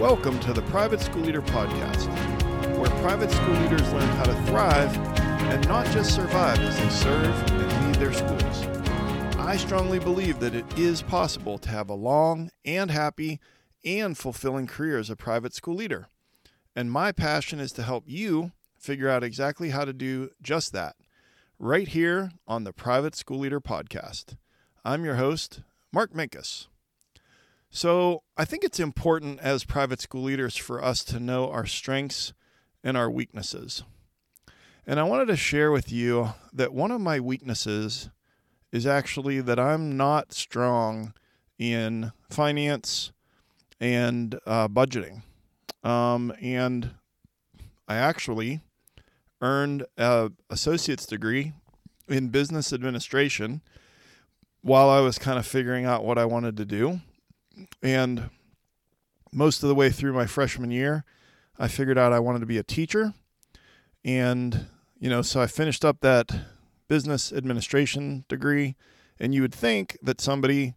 Welcome to the Private School Leader Podcast, where private school leaders learn how to thrive and not just survive as they serve and lead their schools. I strongly believe that it is possible to have a long and happy and fulfilling career as a private school leader. And my passion is to help you figure out exactly how to do just that right here on the Private School Leader Podcast. I'm your host, Mark Minkus. So, I think it's important as private school leaders for us to know our strengths and our weaknesses. And I wanted to share with you that one of my weaknesses is actually that I'm not strong in finance and uh, budgeting. Um, and I actually earned a associate's degree in business administration while I was kind of figuring out what I wanted to do. And most of the way through my freshman year, I figured out I wanted to be a teacher. And, you know, so I finished up that business administration degree. And you would think that somebody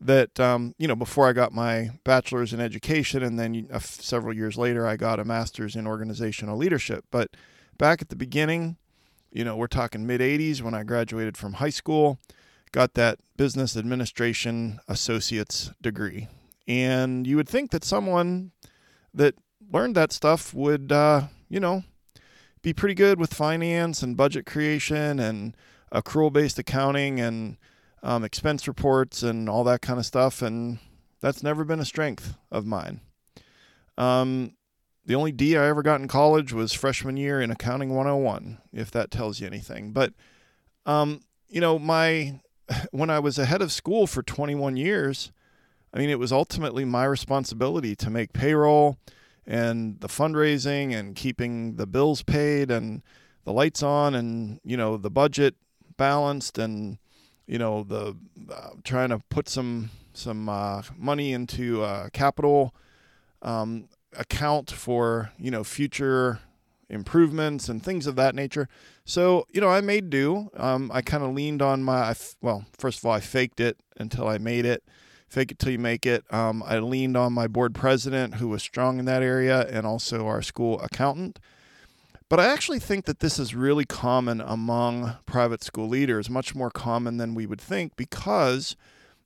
that, um, you know, before I got my bachelor's in education and then uh, several years later, I got a master's in organizational leadership. But back at the beginning, you know, we're talking mid 80s when I graduated from high school got that business administration associate's degree. And you would think that someone that learned that stuff would, uh, you know, be pretty good with finance and budget creation and accrual based accounting and um, expense reports and all that kind of stuff. And that's never been a strength of mine. Um, the only D I ever got in college was freshman year in Accounting 101, if that tells you anything. But, um, you know, my when I was ahead of school for 21 years, I mean, it was ultimately my responsibility to make payroll and the fundraising and keeping the bills paid and the lights on and, you know, the budget balanced and, you know, the uh, trying to put some some uh, money into a capital um, account for, you know, future improvements and things of that nature. So, you know, I made do. Um, I kind of leaned on my, well, first of all, I faked it until I made it. Fake it till you make it. Um, I leaned on my board president, who was strong in that area, and also our school accountant. But I actually think that this is really common among private school leaders, much more common than we would think, because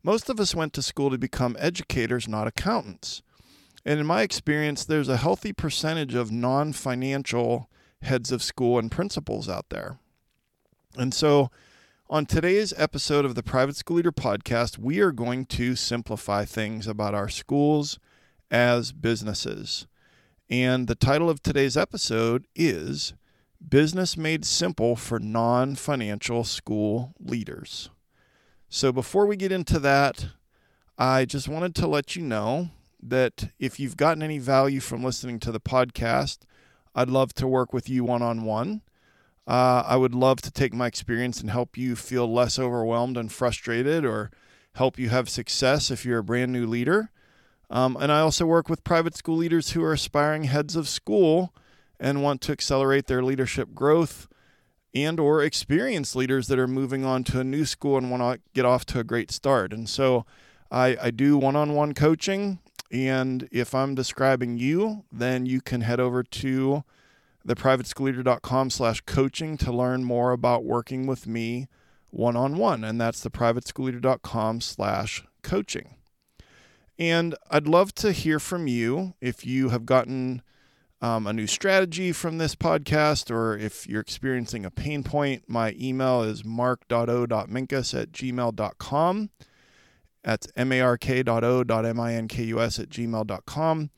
most of us went to school to become educators, not accountants. And in my experience, there's a healthy percentage of non financial heads of school and principals out there. And so, on today's episode of the Private School Leader Podcast, we are going to simplify things about our schools as businesses. And the title of today's episode is Business Made Simple for Non Financial School Leaders. So, before we get into that, I just wanted to let you know that if you've gotten any value from listening to the podcast, I'd love to work with you one on one. I would love to take my experience and help you feel less overwhelmed and frustrated or help you have success if you're a brand new leader. Um, and I also work with private school leaders who are aspiring heads of school and want to accelerate their leadership growth and or experienced leaders that are moving on to a new school and want to get off to a great start. And so I, I do one-on-one coaching and if I'm describing you, then you can head over to theprivateschoolleader.com slash coaching to learn more about working with me one-on-one. And that's theprivateschoolleader.com slash coaching. And I'd love to hear from you if you have gotten um, a new strategy from this podcast or if you're experiencing a pain point. My email is mark.o.minkus at gmail.com. That's mark.o.minkus at gmail.com.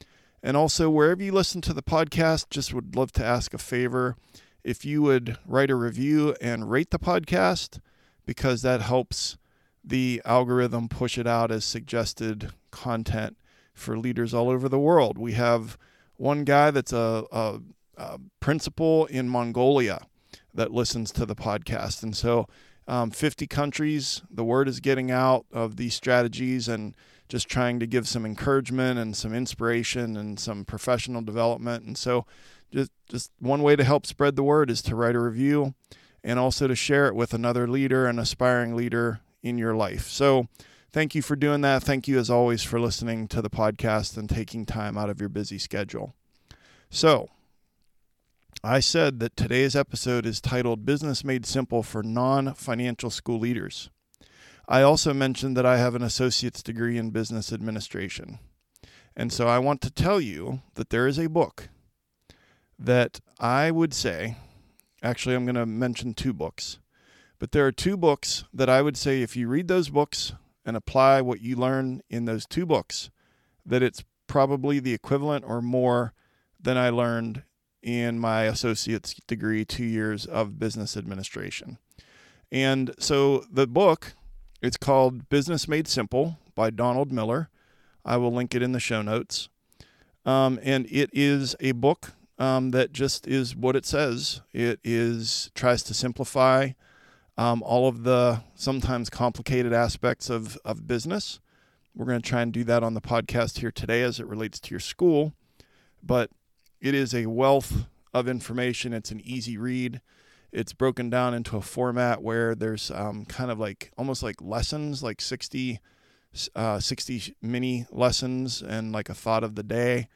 And also, wherever you listen to the podcast, just would love to ask a favor if you would write a review and rate the podcast because that helps the algorithm push it out as suggested content for leaders all over the world. We have one guy that's a, a, a principal in Mongolia that listens to the podcast. And so um, 50 countries. The word is getting out of these strategies and just trying to give some encouragement and some inspiration and some professional development. And so, just just one way to help spread the word is to write a review and also to share it with another leader and aspiring leader in your life. So, thank you for doing that. Thank you, as always, for listening to the podcast and taking time out of your busy schedule. So, I said that today's episode is titled Business Made Simple for Non Financial School Leaders. I also mentioned that I have an associate's degree in business administration. And so I want to tell you that there is a book that I would say, actually, I'm going to mention two books, but there are two books that I would say if you read those books and apply what you learn in those two books, that it's probably the equivalent or more than I learned in my associate's degree, two years of business administration. And so the book, it's called Business Made Simple by Donald Miller. I will link it in the show notes. Um, and it is a book um, that just is what it says. It is tries to simplify um, all of the sometimes complicated aspects of, of business. We're going to try and do that on the podcast here today as it relates to your school. But it is a wealth of information. It's an easy read. It's broken down into a format where there's um, kind of like almost like lessons, like 60, uh, 60 mini lessons and like a thought of the day.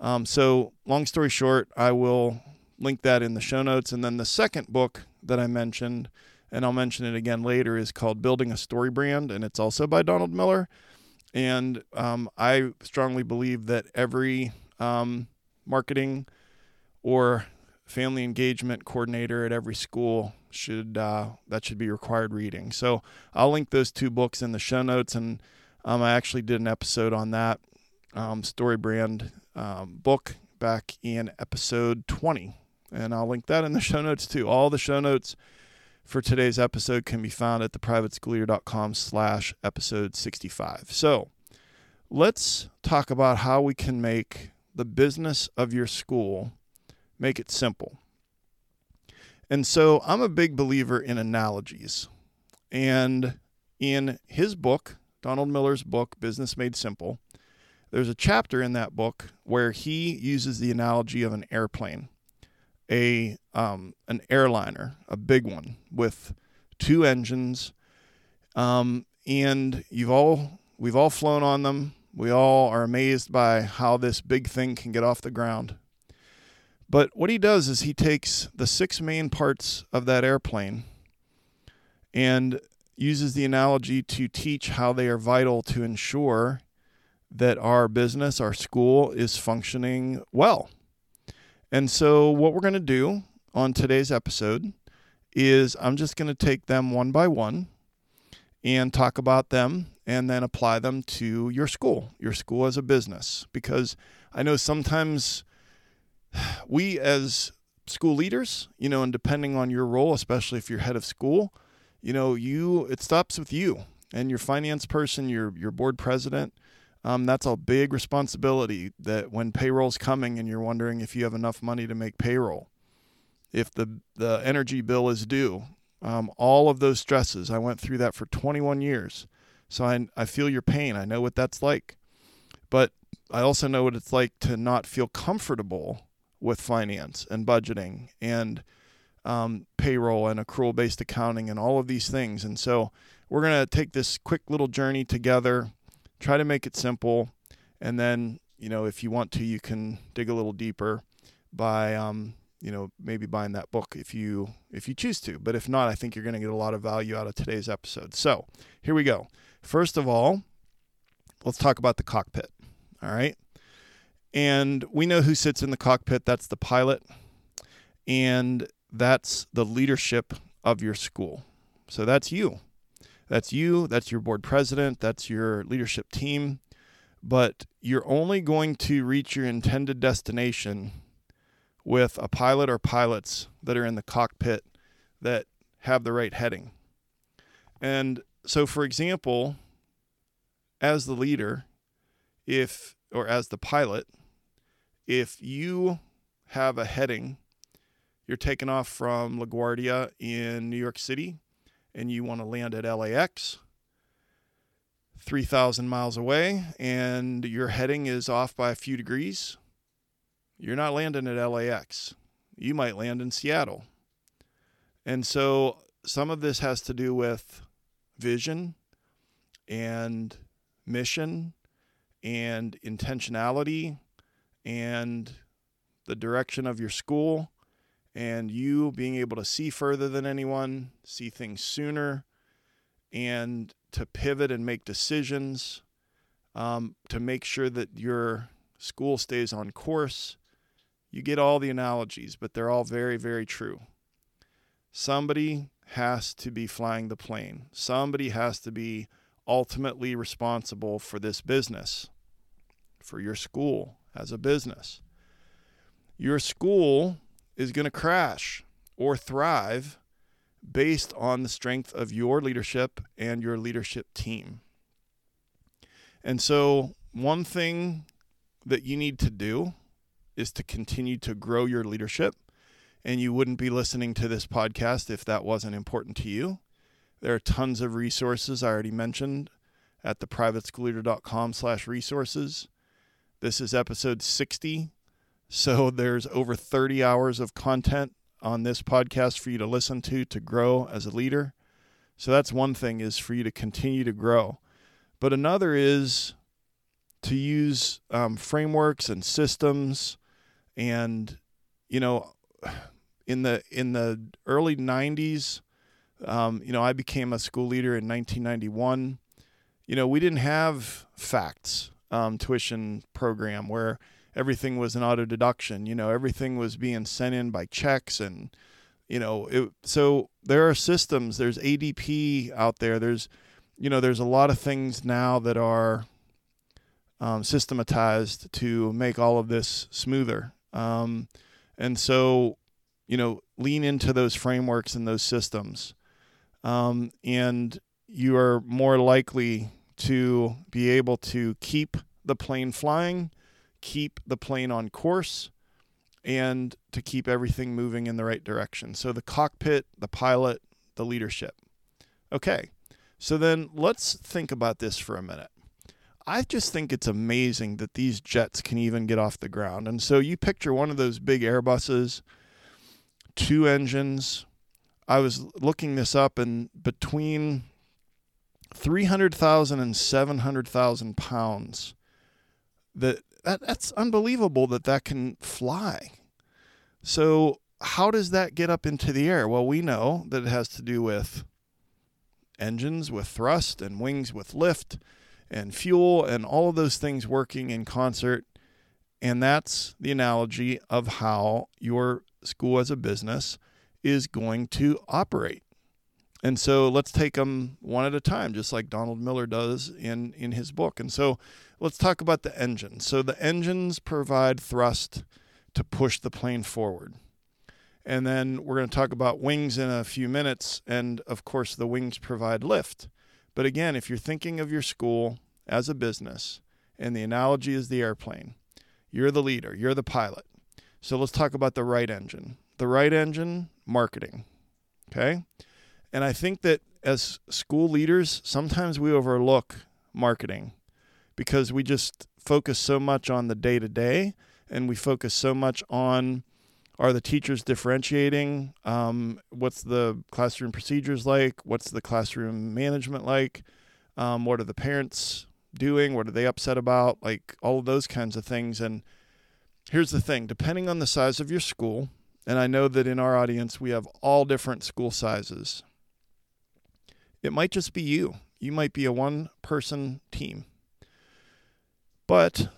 Um, so, long story short, I will link that in the show notes. And then the second book that I mentioned and I'll mention it again later, is called Building a Story Brand, and it's also by Donald Miller. And um, I strongly believe that every um, marketing or family engagement coordinator at every school should uh, that should be required reading. So I'll link those two books in the show notes, and um, I actually did an episode on that um, story brand um, book back in episode 20, and I'll link that in the show notes too. All the show notes for today's episode can be found at theprivateschoolleader.com slash episode 65. So let's talk about how we can make the business of your school, make it simple. And so I'm a big believer in analogies. And in his book, Donald Miller's book, Business Made Simple, there's a chapter in that book where he uses the analogy of an airplane a um, an airliner, a big one with two engines, um, and you've all we've all flown on them. We all are amazed by how this big thing can get off the ground. But what he does is he takes the six main parts of that airplane and uses the analogy to teach how they are vital to ensure that our business, our school is functioning well. And so, what we're going to do on today's episode is I'm just going to take them one by one and talk about them and then apply them to your school, your school as a business. Because I know sometimes we, as school leaders, you know, and depending on your role, especially if you're head of school, you know, you it stops with you and your finance person, your your board president, um, that's a big responsibility that when payroll's coming and you're wondering if you have enough money to make payroll, if the, the energy bill is due, um, all of those stresses. I went through that for 21 years. So I, I feel your pain. I know what that's like. But I also know what it's like to not feel comfortable with finance and budgeting and um, payroll and accrual based accounting and all of these things. And so we're going to take this quick little journey together try to make it simple and then you know if you want to you can dig a little deeper by um, you know maybe buying that book if you if you choose to but if not i think you're going to get a lot of value out of today's episode so here we go first of all let's talk about the cockpit all right? And we know who sits in the cockpit. That's the pilot. And that's the leadership of your school. So that's you. That's you, that's your board president, that's your leadership team. But you're only going to reach your intended destination with a pilot or pilots that are in the cockpit that have the right heading. And so, for example, as the leader, if or as the pilot, if you have a heading, you're taking off from LaGuardia in New York City and you want to land at LAX, 3,000 miles away, and your heading is off by a few degrees, you're not landing at LAX. You might land in Seattle. And so some of this has to do with vision and mission and intentionality and the direction of your school and you being able to see further than anyone, see things sooner, and to pivot and make decisions um, to make sure that your school stays on course. You get all the analogies, but they're all very, very true. Somebody has to be flying the plane, somebody has to be ultimately responsible for this business, for your school as a business. Your school is going to crash or thrive based on the strength of your leadership and your leadership team. And so, one thing that you need to do is to continue to grow your leadership. And you wouldn't be listening to this podcast if that wasn't important to you. There are tons of resources I already mentioned at theprivateschoolleader.com slash resources. This is episode 60. So there's over 30 hours of content on this podcast for you to listen to to grow as a leader. So that's one thing is for you to continue to grow. But another is to use um, frameworks and systems and you know in the in the early 90s um, you know i became a school leader in 1991 you know we didn't have FACTS um, tuition program where everything was an auto deduction you know everything was being sent in by checks and you know it, so there are systems. There's ADP out there. There's you know, there's a lot of things now that are um, systematized to make all of this smoother. Um, and so, you know, lean into those frameworks and those systems. Um, and you are more likely to be able to keep the plane flying, keep the plane on course, and to keep everything moving in the right direction. So the cockpit, the pilot, the leadership. Okay. So then let's think about this for a minute. I just think it's amazing that these jets can even get off the ground. And so you picture one of those big Airbuses, two engines. I was looking this up, and between 300,000 and 700,000 pounds, that, that that's unbelievable that that can fly. So how does that get up into the air? Well, we know that it has to do with engines with thrust and wings with lift and fuel and all of those things working in concert. And that's the analogy of how your school as a business is going to operate. And so let's take them one at a time, just like Donald Miller does in, in his book. And so let's talk about the engine. So the engines provide thrust to push the plane forward. And then we're going to talk about wings in a few minutes. And of course, the wings provide lift. But again, if you're thinking of your school as a business, and the analogy is the airplane, you're the leader, you're the pilot. So let's talk about the right engine. The right engine, marketing. Okay. And I think that as school leaders, sometimes we overlook marketing because we just focus so much on the day to day and we focus so much on are the teachers differentiating? Um, what's the classroom procedures like? What's the classroom management like? Um, what are the parents doing? What are they upset about? Like all of those kinds of things. And here's the thing depending on the size of your school, and I know that in our audience we have all different school sizes, it might just be you. You might be a one person team. But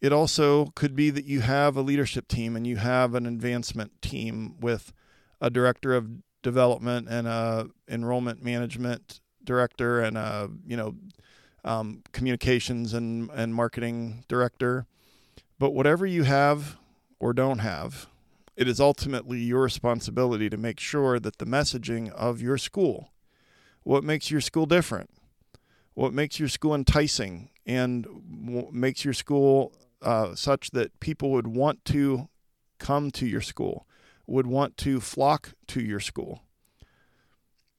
it also could be that you have a leadership team and you have an advancement team with a director of development and a enrollment management director and a you know um, communications and and marketing director. But whatever you have or don't have, it is ultimately your responsibility to make sure that the messaging of your school, what makes your school different, what makes your school enticing, and makes your school uh, such that people would want to come to your school, would want to flock to your school.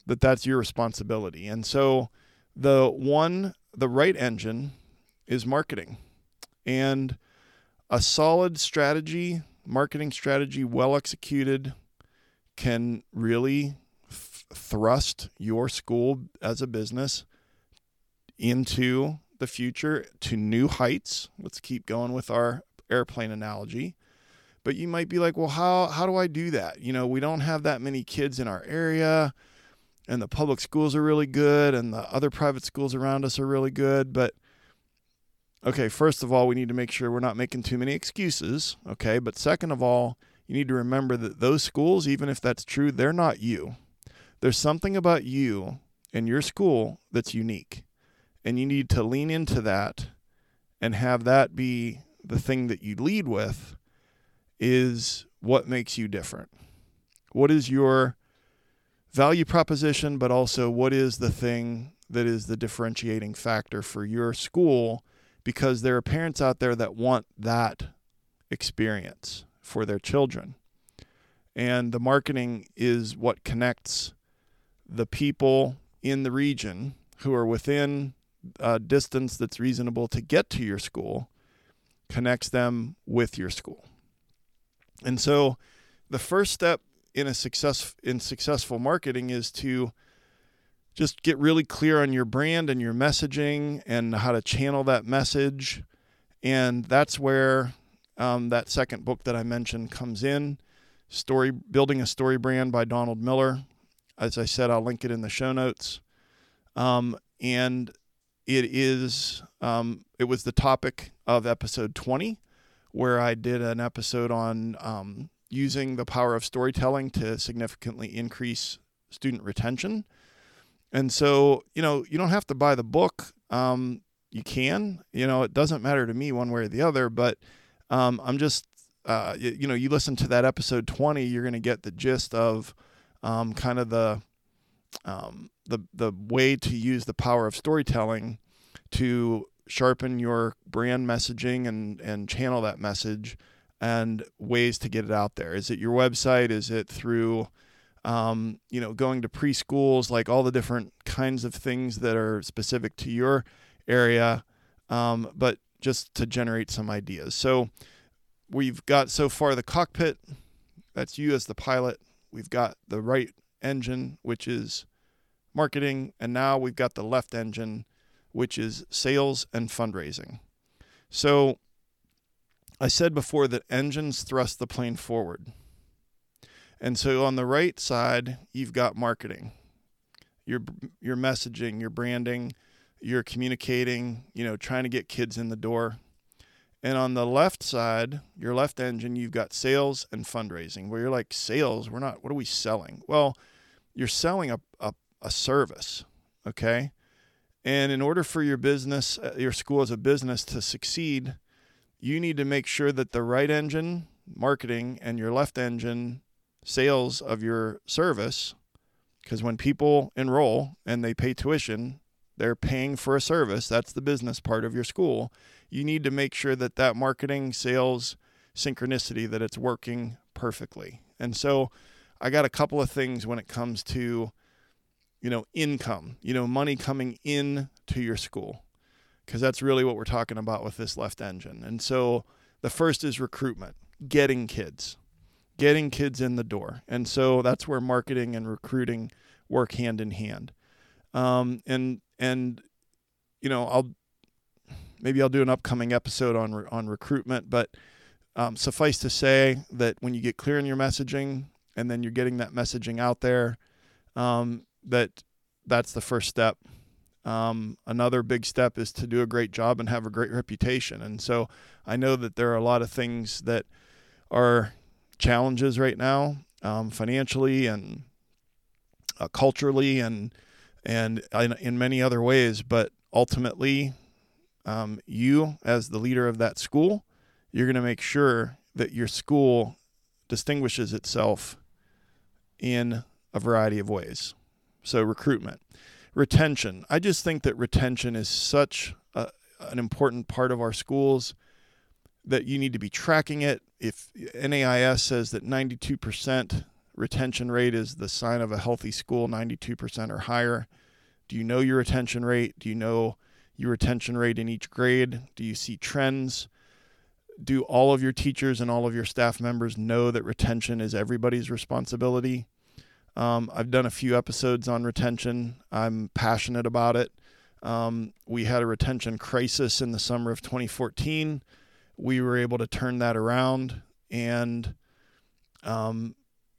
That that's your responsibility. And so the one, the right engine is marketing. And a solid strategy, marketing strategy, well executed, can really f- thrust your school as a business into the future to new heights. Let's keep going with our airplane analogy. But you might be like, well, how, how do I do that? You know, we don't have that many kids in our area, and the public schools are really good, and the other private schools around us are really good. But okay, first of all, we need to make sure we're not making too many excuses. Okay. But second of all, you need to remember that those schools, even if that's true, they're not you. There's something about you and your school that's unique. And you need to lean into that and have that be the thing that you lead with is what makes you different. What is your value proposition, but also what is the thing that is the differentiating factor for your school? Because there are parents out there that want that experience for their children. And the marketing is what connects the people in the region who are within a distance that's reasonable to get to your school, connects them with your school. And so the first step in a success in successful marketing is to just get really clear on your brand and your messaging and how to channel that message. And that's where um, that second book that I mentioned comes in. Story Building a Story Brand by Donald Miller. As I said, I'll link it in the show notes. Um, and it is um, it was the topic of episode 20, where I did an episode on um, using the power of storytelling to significantly increase student retention. And so, you know, you don't have to buy the book. Um, you can, you know, it doesn't matter to me one way or the other, but um, I'm just, uh, you, you, know, you listen to that episode 20, you're going to get the gist of um, kind of the, um, the, the way to use the power of storytelling to sharpen your brand messaging and, and channel that message and ways to get it out there. Is it your website? Is it through, um, you know, going to preschools, like all the different kinds of things that are specific to your area? Um, but just to generate some ideas. So we've got so far the cockpit, that's you as the pilot. We've got the right engine, which is marketing, and now we've got the left engine, which is sales and fundraising. So I said before that engines thrust the plane forward. And so on the right side, you've got marketing. Your your messaging, your branding, you're communicating, you know, trying to get kids in the door. And on the left side, your left engine, you've got sales and fundraising, where you're like, sales, we're not, what are we selling? Well, you're selling a, a, a service, okay? And in order for your business, uh, your school as a business to succeed, you need to make sure that the right engine, marketing, and your left engine, sales of your service, because when people enroll and they pay tuition, they're paying for a service. That's the business part of your school. You need to make sure that that marketing, sales, synchronicity that it's working perfectly. And so I got a couple of things when it comes to you know income, you know money coming in to your school because that's really what we're talking about with this left engine. And so the first is recruitment, getting kids, getting kids in the door. And so that's where marketing and recruiting work hand in hand. Um, and and you know I'll maybe I'll do an upcoming episode on on recruitment, but um, suffice to say that when you get clear in your messaging and then you're getting that messaging out there, um, that that's the first step. Um, another big step is to do a great job and have a great reputation. And so I know that there are a lot of things that are challenges right now, um, financially and uh, culturally and and in many other ways. But ultimately, um, you, as the leader of that school, you're going to make sure that your school distinguishes itself in a variety of ways. So, recruitment, retention. I just think that retention is such a, an important part of our schools that you need to be tracking it. If NAIS says that 92% retention rate is the sign of a healthy school, 92% or higher. Do you know your retention rate? Do you know your retention rate in each grade? Do you see trends? Do all of your teachers and all of your staff members know that retention is everybody's responsibility? Um, I've done a few episodes on retention. I'm passionate about it. Um, we had a retention crisis in the summer of 2014. We were able to turn that around, and um,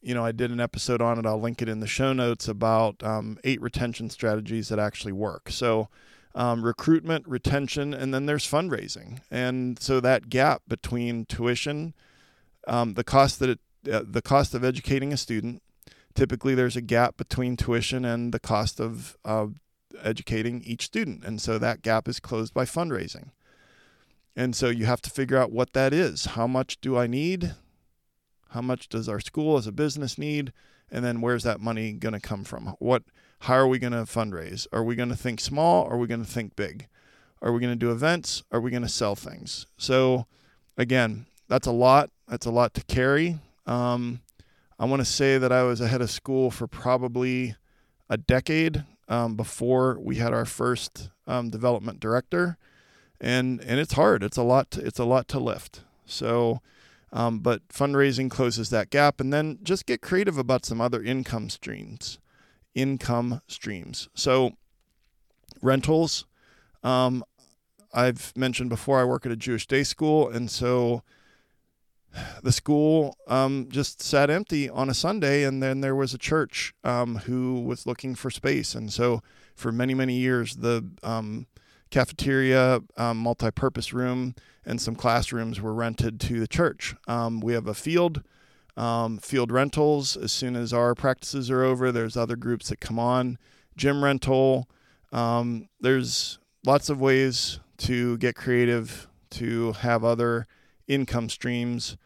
you know, I did an episode on it. I'll link it in the show notes about um, eight retention strategies that actually work. So, um, recruitment, retention, and then there's fundraising. And so that gap between tuition, um, the cost that it, uh, the cost of educating a student, typically there's a gap between tuition and the cost of uh, educating each student. And so that gap is closed by fundraising. And so you have to figure out what that is. How much do I need? How much does our school as a business need? And then where's that money going to come from? What how are we going to fundraise? Are we going to think small are we going to think big? Are we going to do events? Are we going to sell things? So again, that's a lot. That's a lot to carry. Um, I want to say that I was ahead of school for probably a decade um, before we had our first um, development director, and and it's hard. It's a lot. To, it's a lot to lift. So um, but fundraising closes that gap, and then just get creative about some other income streams. Income streams. So rentals. Um, I've mentioned before I work at a Jewish day school, and so the school um, just sat empty on a Sunday, and then there was a church um, who was looking for space, and so for many many years the um, cafeteria, um, multi-purpose room, and some classrooms were rented to the church. Um, we have a field, um, field rentals. As soon as our practices are over, there's other groups that come on. Gym rental. There's lots of ways to get creative to have other income streams,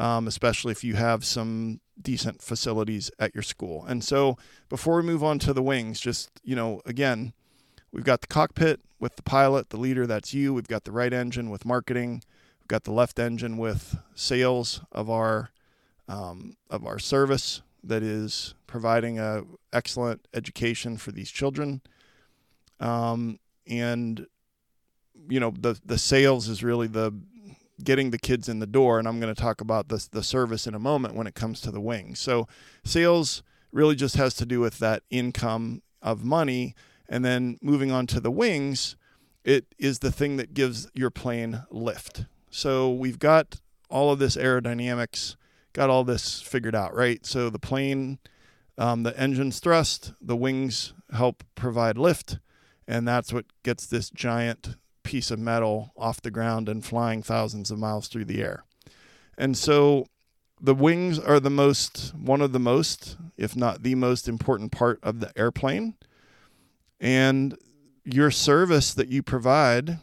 um, especially if you have some decent facilities at your school. And so, before we move on to the wings, just you know, again We've got the cockpit with the pilot, the leader, that's you. We've got the right engine with marketing. We've got the left engine with sales of our um, of our service that is providing a excellent education for these children. Um, and you know the the sales is really the getting the kids in the door and i'm going to talk about this the service in a moment when it comes to the wings so sales really just has to do with that income of money and then moving on to the wings, it is the thing that gives your plane lift. So we've got all of this aerodynamics, got all this figured out, right? So the plane, um, the engine's thrust, the wings help provide lift, and that's what gets this giant piece of metal off the ground and flying thousands of miles through the air. And so the wings are the most, one of the most, if not the most important part of the airplane. And your service that you provide,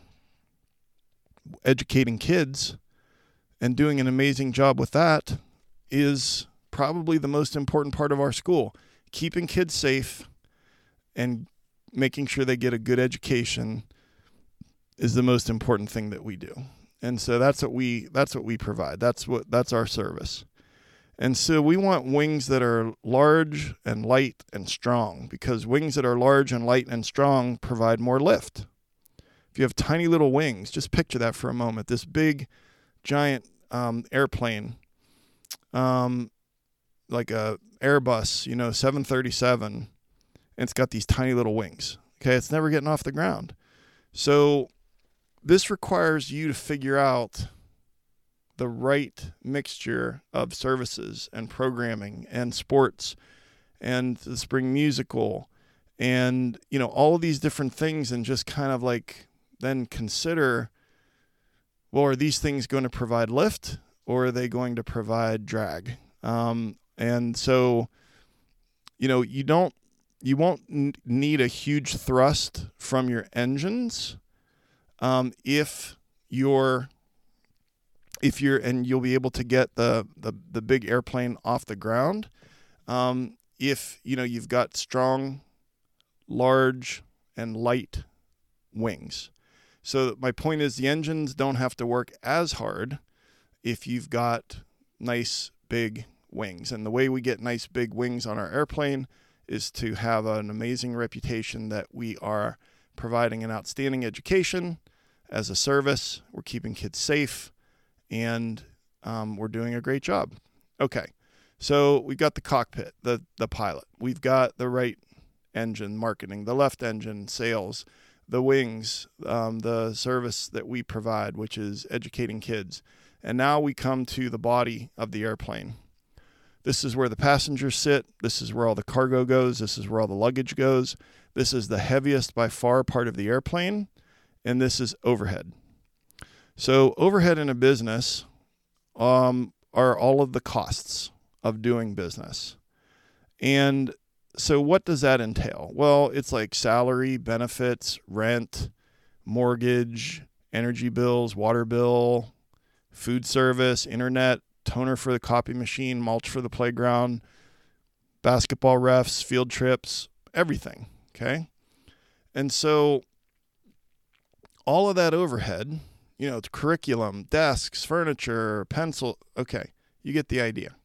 educating kids and doing an amazing job with that, is probably the most important part of our school. Keeping kids safe and making sure they get a good education is the most important thing that we do. And so that's what we that's what we provide. That's what that's our service. And so we want wings that are large and light and strong because wings that are large and light and strong provide more lift. If you have tiny little wings, just picture that for a moment. This big, giant um, airplane, um, like a Airbus, you know, 737, and it's got these tiny little wings. Okay, it's never getting off the ground. So this requires you to figure out the right mixture of services and programming and sports and the spring musical and you know all these different things and just kind of like then consider well are these things going to provide lift or are they going to provide drag? Um, and so you know you don't you won't need a huge thrust from your engines um, if your if you're and you'll be able to get the the, the big airplane off the ground um, if you know you've got strong large and light wings. So my point is the engines don't have to work as hard if you've got nice big wings. And the way we get nice big wings on our airplane is to have an amazing reputation that we are providing an outstanding education as a service we're keeping kids safe and um, we're doing a great job. Okay, so we've got the cockpit, the the pilot. We've got the right engine marketing, the left engine sales. the wings, um, the service that we provide, which is educating kids. And now we come to the body of the airplane. This is where the passengers sit. This is where all the cargo goes. This is where all the luggage goes. This is the heaviest by far part of the airplane. And this is overhead. So, overhead in a business um, are all of the costs of doing business. And so what does that entail? Well, it's like salary, benefits, rent, mortgage, energy bills, water bill, food service, internet, toner for the copy machine, mulch for the playground, basketball refs, field trips, everything. Okay. And so all of that overhead, you know, curriculum, desks, furniture, pencil. Okay. You get the idea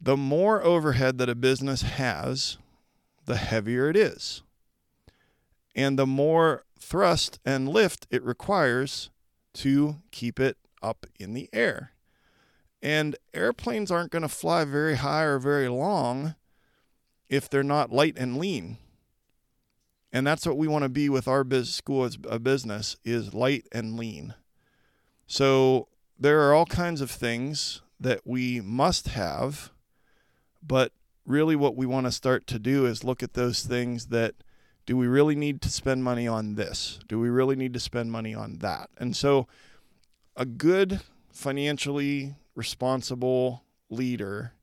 the more overhead that a business has, the heavier it is. And the more thrust and lift it requires to keep it up in the air. And airplanes aren't going to fly very high or very long if they're not light and lean. And that's what we want to be with our business school as a business is light and lean. So there are all kinds of things that we must have but really, what we want to start to do is look at those things that do we really need to spend money on this? Do we really need to spend money on that? And so, a good financially responsible leader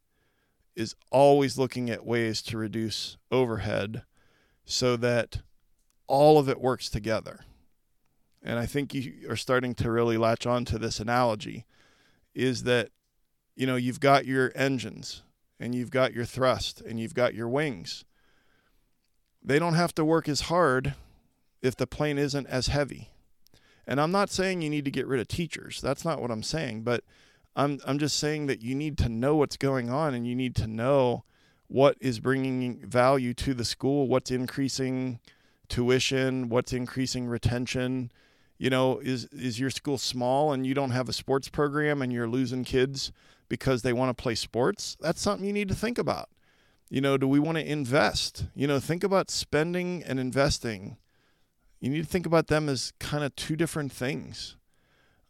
is always looking at ways to reduce overhead so that all of it works together. And I think you are starting to really latch on to this analogy is that you know you've got your engines and you've got your thrust and you've got your wings. They don't have to work as hard if the plane isn't as heavy. And I'm not saying you need to get rid of teachers. That's not what I'm saying, but I'm I'm just saying that you need to know what's going on and you need to know what is bringing value to the school, what's increasing tuition, what's increasing retention. You know, is is your school small and you don't have a sports program and you're losing kids because they want to play sports, that's something you need to think about. You know, do we want to invest? You know, think about spending and investing. You need to think about them as kind of two different things.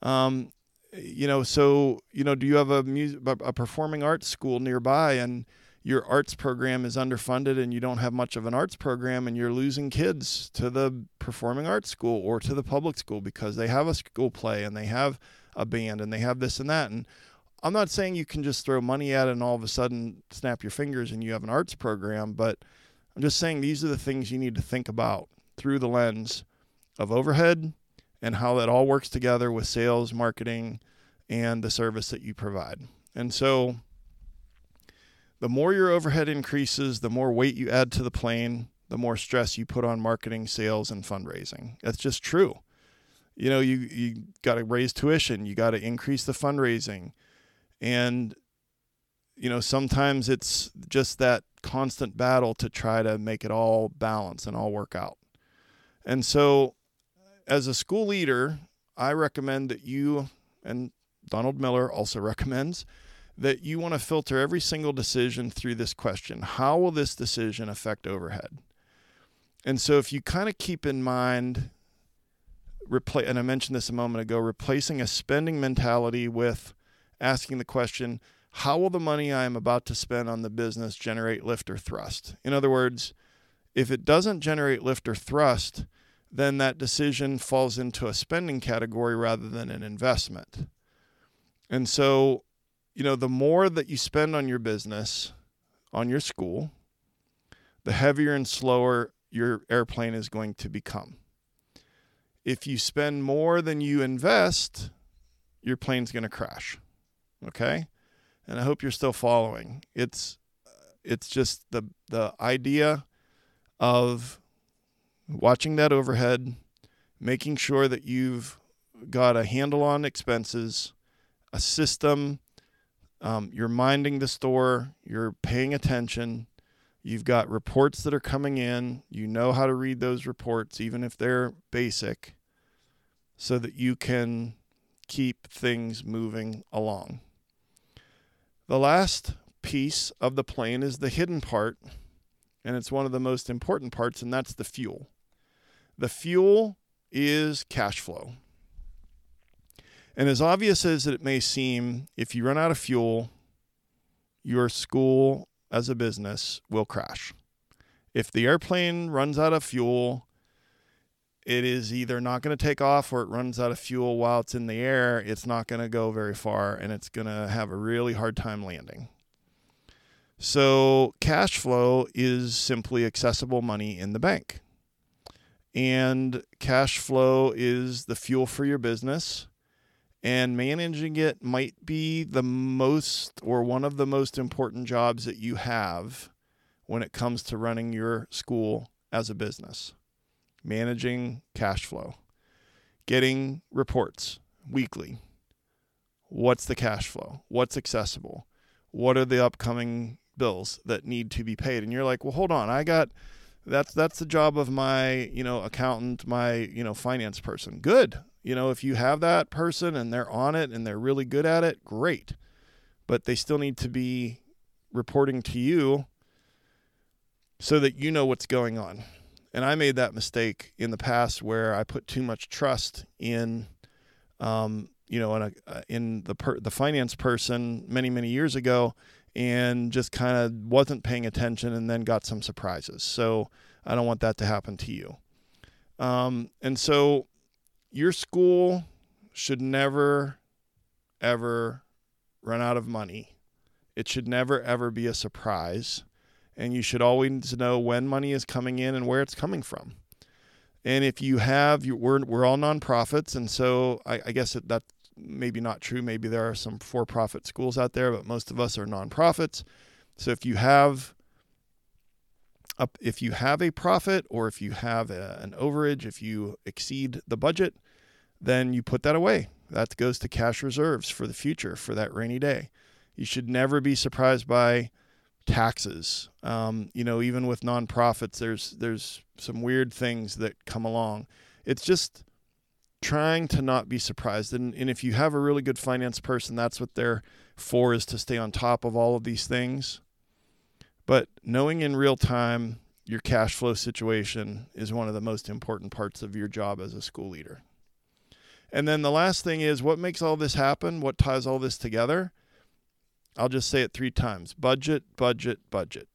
Um, you know, so you know, do you have a music, a performing arts school nearby, and your arts program is underfunded, and you don't have much of an arts program, and you're losing kids to the performing arts school or to the public school because they have a school play and they have a band and they have this and that, and I'm not saying you can just throw money at it and all of a sudden snap your fingers and you have an arts program, but I'm just saying these are the things you need to think about through the lens of overhead and how that all works together with sales, marketing, and the service that you provide. And so the more your overhead increases, the more weight you add to the plane, the more stress you put on marketing, sales, and fundraising. That's just true. You know, you you got to raise tuition, you got to increase the fundraising, and, you know, sometimes it's just that constant battle to try to make it all balance and all work out. And so, as a school leader, I recommend that you, and Donald Miller also recommends, that you want to filter every single decision through this question How will this decision affect overhead? And so, if you kind of keep in mind, and I mentioned this a moment ago, replacing a spending mentality with asking the question how will the money I am about to spend on the business generate lift or thrust? In other words, if it doesn't generate lift or thrust, then that decision falls into a spending category rather than an investment. And so, you know, the more that you spend on your business, on your school, the heavier and slower your airplane is going to become. If you spend more than you invest, your plane's going to crash. Okay, and I hope you're still following. It's it's just the the idea of watching that overhead, making sure that you've got a handle on expenses, a system. Um, you're minding the store. You're paying attention. You've got reports that are coming in. You know how to read those reports, even if they're basic, so that you can keep things moving along. The last piece of the plane is the hidden part, and it's one of the most important parts, and that's the fuel. The fuel is cash flow. And as obvious as it may seem, if you run out of fuel, your school as a business will crash. If the airplane runs out of fuel, it is either not going to take off or it runs out of fuel while it's in the air. It's not going to go very far and it's going to have a really hard time landing. So, cash flow is simply accessible money in the bank. And cash flow is the fuel for your business. And managing it might be the most or one of the most important jobs that you have when it comes to running your school as a business managing cash flow, getting reports weekly. What's the cash flow? What's accessible? What are the upcoming bills that need to be paid? And you're like, well, hold on, I got that's that's the job of my you know accountant, my you know finance person. Good, you know if you have that person and they're on it and they're really good at it, great. But they still need to be reporting to you so that you know what's going on. And I made that mistake in the past where I put too much trust in, um, you know, in, a, uh, in the per, the finance person many many years ago, and just kind of wasn't paying attention, and then got some surprises. So I don't want that to happen to you. Um, and so your school should never, ever run out of money. It should never ever be a surprise and you should always know when money is coming in and where it's coming from. And if you have, you, we're, we're all nonprofits, and so I, I guess that, that's maybe not true. Maybe there are some for-profit schools out there, but most of us are nonprofits. So if you have a, if you have a profit or if you have a, an overage, if you exceed the budget, then you put that away. That goes to cash reserves for the future for that rainy day. You should never be surprised by taxes. Um, you know, even with nonprofits, there's there's some weird things that come along. It's just trying to not be surprised. And, and if you have a really good finance person, that's what they're for is to stay on top of all of these things. But knowing in real time your cash flow situation is one of the most important parts of your job as a school leader. And then the last thing is what makes all this happen? What ties all this together? I'll just say it three times budget, budget, budget.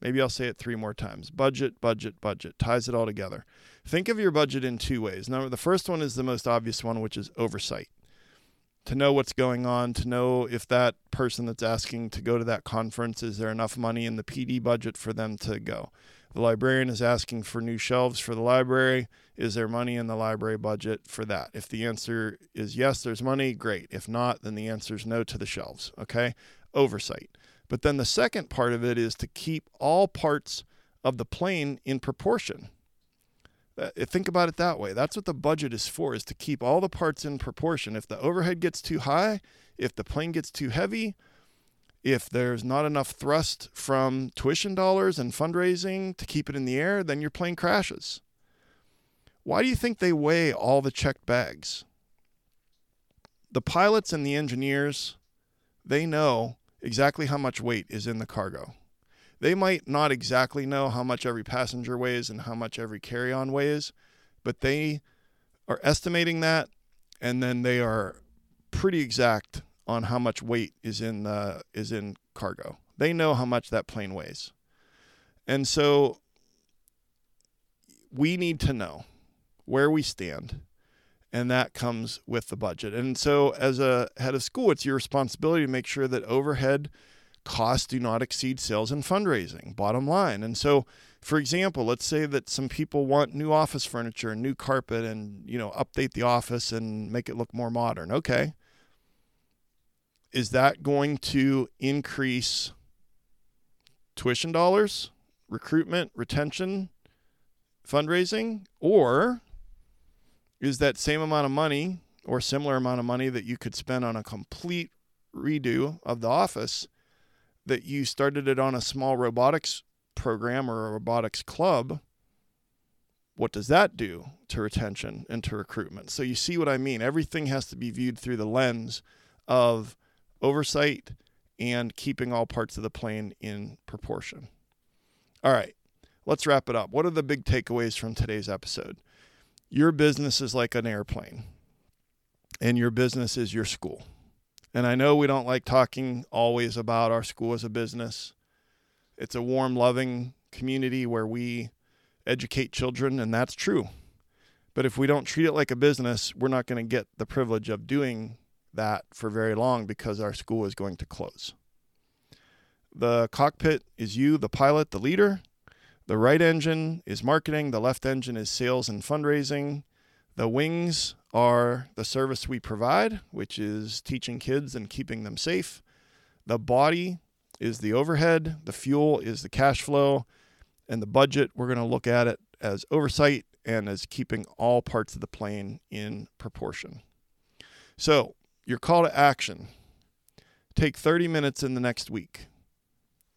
Maybe I'll say it three more times budget, budget, budget. Ties it all together. Think of your budget in two ways. Now, the first one is the most obvious one, which is oversight. To know what's going on, to know if that person that's asking to go to that conference, is there enough money in the PD budget for them to go? The librarian is asking for new shelves for the library. Is there money in the library budget for that? If the answer is yes, there's money, great. If not, then the answer is no to the shelves. Okay? Oversight. But then the second part of it is to keep all parts of the plane in proportion. Uh, think about it that way. That's what the budget is for, is to keep all the parts in proportion. If the overhead gets too high, if the plane gets too heavy, if there's not enough thrust from tuition dollars and fundraising to keep it in the air, then your plane crashes. Why do you think they weigh all the checked bags? The pilots and the engineers, they know exactly how much weight is in the cargo. They might not exactly know how much every passenger weighs and how much every carry on weighs, but they are estimating that and then they are pretty exact on how much weight is in uh, is in cargo. They know how much that plane weighs, and so we need to know where we stand, and that comes with the budget. And so, as a head of school, it's your responsibility to make sure that overhead costs do not exceed sales and fundraising. Bottom line, and so. For example, let's say that some people want new office furniture and new carpet and you know update the office and make it look more modern. Okay is that going to increase tuition dollars, recruitment, retention, fundraising, or is that same amount of money or similar amount of money that you could spend on a complete redo of the office that you started it on a small robotics program or a robotics club? What does that do to retention and to recruitment? So you see what I mean? Everything has to be viewed through the lens of oversight, and keeping all parts of the plane in proportion. All right, let's wrap it up. What are the big takeaways from today's episode? Your business is like an airplane, and your business is your school. And I know we don't like talking always about our school as a business. It's a warm, loving community where we educate children, and that's true. But if we don't treat it like a business, we're not going to get the privilege of doing that for very long because our school is going to close. The cockpit is you, the pilot, the leader. The right engine is marketing, the left engine is sales and fundraising. The wings are the service we provide, which is teaching kids and keeping them safe. The body is the overhead, the fuel is the cash flow, and the budget, we're going to look at it as oversight and as keeping all parts of the plane in proportion. So, your call to action take 30 minutes in the next week.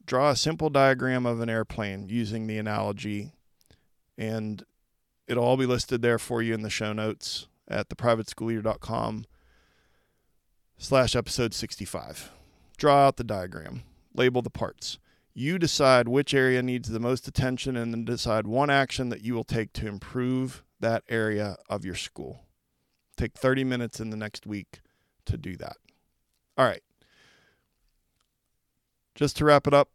Draw a simple diagram of an airplane using the analogy, and it'll all be listed there for you in the show notes at theprivateschoolleader.com slash episode 65. Draw out the diagram, label the parts. You decide which area needs the most attention and then decide one action that you will take to improve that area of your school. Take 30 minutes in the next week to do that. All right. Just to wrap it up,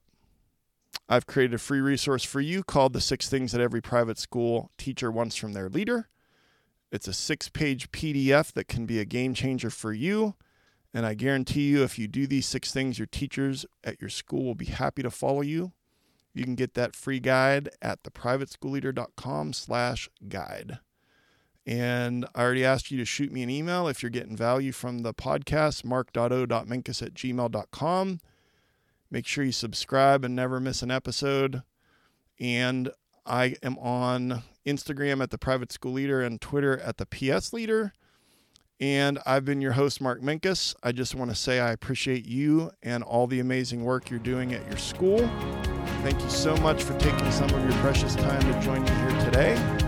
I've created a free resource for you called The Six Things That Every Private School Teacher Wants from Their Leader. It's a six page PDF that can be a game changer for you. And I guarantee you, if you do these six things, your teachers at your school will be happy to follow you. You can get that free guide at theprivateschoolleader.com slash guide. And I already asked you to shoot me an email if you're getting value from the podcast, mark.o.minkus at gmail.com. Make sure you subscribe and never miss an episode. And I am on Instagram at the Private School Leader and Twitter at the PS Leader. And I've been your host, Mark Minkus. I just want to say I appreciate you and all the amazing work you're doing at your school. Thank you so much for taking some of your precious time to join me here today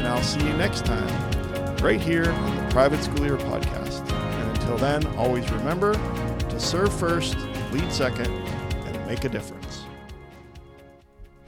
and I'll see you next time right here on the Private School Leader Podcast. And until then, always remember to serve first, lead second, and make a difference.